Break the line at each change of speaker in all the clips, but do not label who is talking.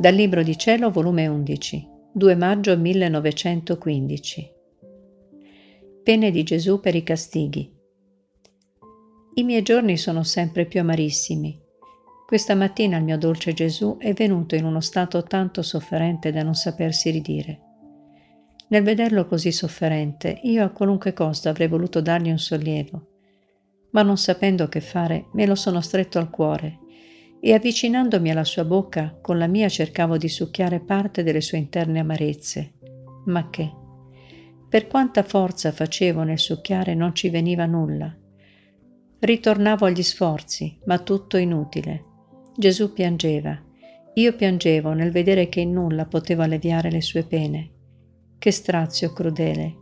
Dal Libro di Cielo, volume 11, 2 maggio 1915. Pene di Gesù per i castighi. I miei giorni sono sempre più amarissimi. Questa mattina il mio dolce Gesù è venuto in uno stato tanto sofferente da non sapersi ridire. Nel vederlo così sofferente, io a qualunque costo avrei voluto dargli un sollievo, ma non sapendo che fare, me lo sono stretto al cuore e avvicinandomi alla sua bocca con la mia cercavo di succhiare parte delle sue interne amarezze. Ma che? Per quanta forza facevo nel succhiare non ci veniva nulla. Ritornavo agli sforzi, ma tutto inutile. Gesù piangeva. Io piangevo nel vedere che in nulla potevo alleviare le sue pene. Che strazio crudele.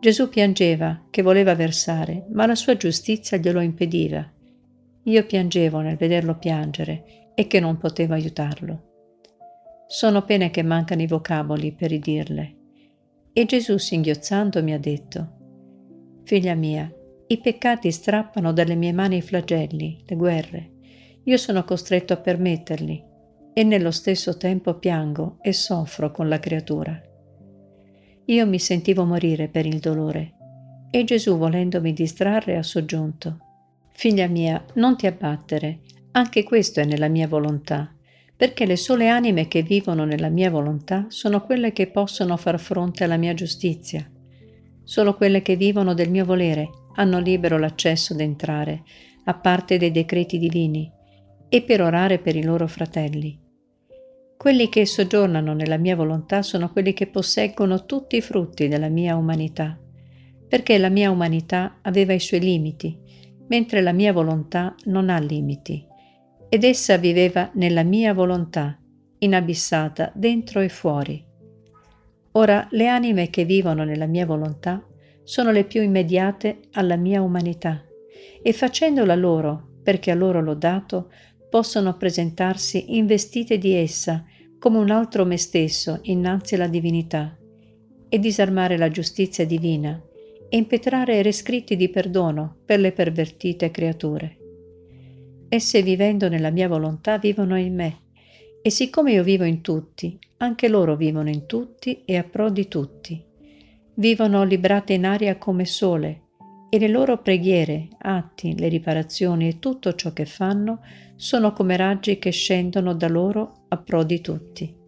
Gesù piangeva, che voleva versare, ma la sua giustizia glielo impediva io piangevo nel vederlo piangere e che non potevo aiutarlo. Sono pene che mancano i vocaboli per ridirle. E Gesù singhiozzando mi ha detto, Figlia mia, i peccati strappano dalle mie mani i flagelli, le guerre. Io sono costretto a permetterli e nello stesso tempo piango e soffro con la creatura. Io mi sentivo morire per il dolore e Gesù volendomi distrarre ha soggiunto, Figlia mia, non ti abbattere, anche questo è nella mia volontà, perché le sole anime che vivono nella mia volontà sono quelle che possono far fronte alla mia giustizia. Solo quelle che vivono del mio volere hanno libero l'accesso ad entrare, a parte dei decreti divini, e per orare per i loro fratelli. Quelli che soggiornano nella mia volontà sono quelli che posseggono tutti i frutti della mia umanità, perché la mia umanità aveva i suoi limiti, mentre la mia volontà non ha limiti, ed essa viveva nella mia volontà, inabissata dentro e fuori. Ora le anime che vivono nella mia volontà sono le più immediate alla mia umanità, e facendola loro, perché a loro l'ho dato, possono presentarsi investite di essa come un altro me stesso innanzi alla divinità, e disarmare la giustizia divina, e impetrare rescritti di perdono per le pervertite creature. Esse vivendo nella mia volontà vivono in me, e siccome io vivo in tutti, anche loro vivono in tutti e a pro di tutti. Vivono librate in aria come sole, e le loro preghiere, atti, le riparazioni e tutto ciò che fanno sono come raggi che scendono da loro a pro di tutti.